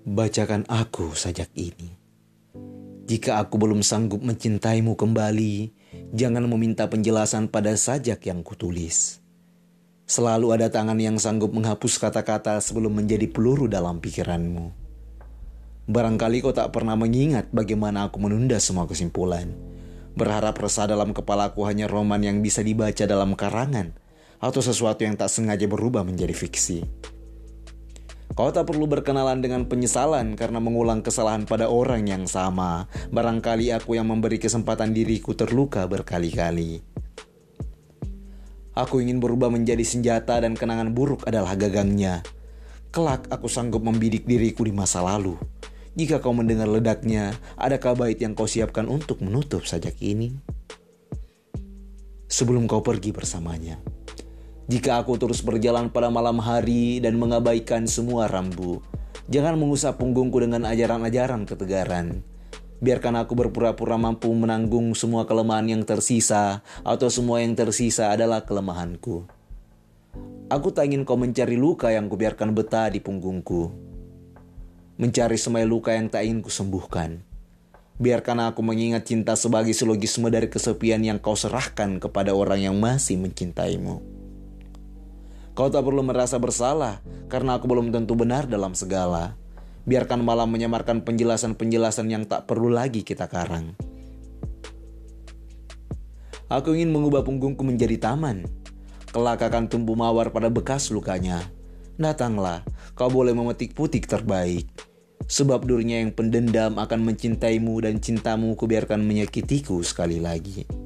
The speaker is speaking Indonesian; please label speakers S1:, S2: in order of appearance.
S1: Bacakan aku sajak ini. Jika aku belum sanggup mencintaimu kembali, jangan meminta penjelasan pada sajak yang kutulis. Selalu ada tangan yang sanggup menghapus kata-kata sebelum menjadi peluru dalam pikiranmu. Barangkali kau tak pernah mengingat bagaimana aku menunda semua kesimpulan. Berharap resah dalam kepalaku hanya roman yang bisa dibaca dalam karangan atau sesuatu yang tak sengaja berubah menjadi fiksi. Kau tak perlu berkenalan dengan penyesalan karena mengulang kesalahan pada orang yang sama. Barangkali aku yang memberi kesempatan diriku terluka berkali-kali. Aku ingin berubah menjadi senjata dan kenangan buruk adalah gagangnya. Kelak aku sanggup membidik diriku di masa lalu. Jika kau mendengar ledaknya, adakah bait yang kau siapkan untuk menutup sajak ini? Sebelum kau pergi bersamanya. Jika aku terus berjalan pada malam hari dan mengabaikan semua rambu, jangan mengusap punggungku dengan ajaran-ajaran ketegaran. Biarkan aku berpura-pura mampu menanggung semua kelemahan yang tersisa, atau semua yang tersisa adalah kelemahanku. Aku tak ingin kau mencari luka yang kubiarkan betah di punggungku. Mencari semai luka yang tak ingin kusembuhkan. Biarkan aku mengingat cinta sebagai silogisme dari kesepian yang kau serahkan kepada orang yang masih mencintaimu. Kau tak perlu merasa bersalah karena aku belum tentu benar dalam segala. Biarkan malam menyamarkan penjelasan-penjelasan yang tak perlu lagi kita karang. Aku ingin mengubah punggungku menjadi taman. Kelak akan tumbuh mawar pada bekas lukanya. Datanglah, kau boleh memetik putik terbaik. Sebab durinya yang pendendam akan mencintaimu dan cintamu kubiarkan menyakitiku sekali lagi.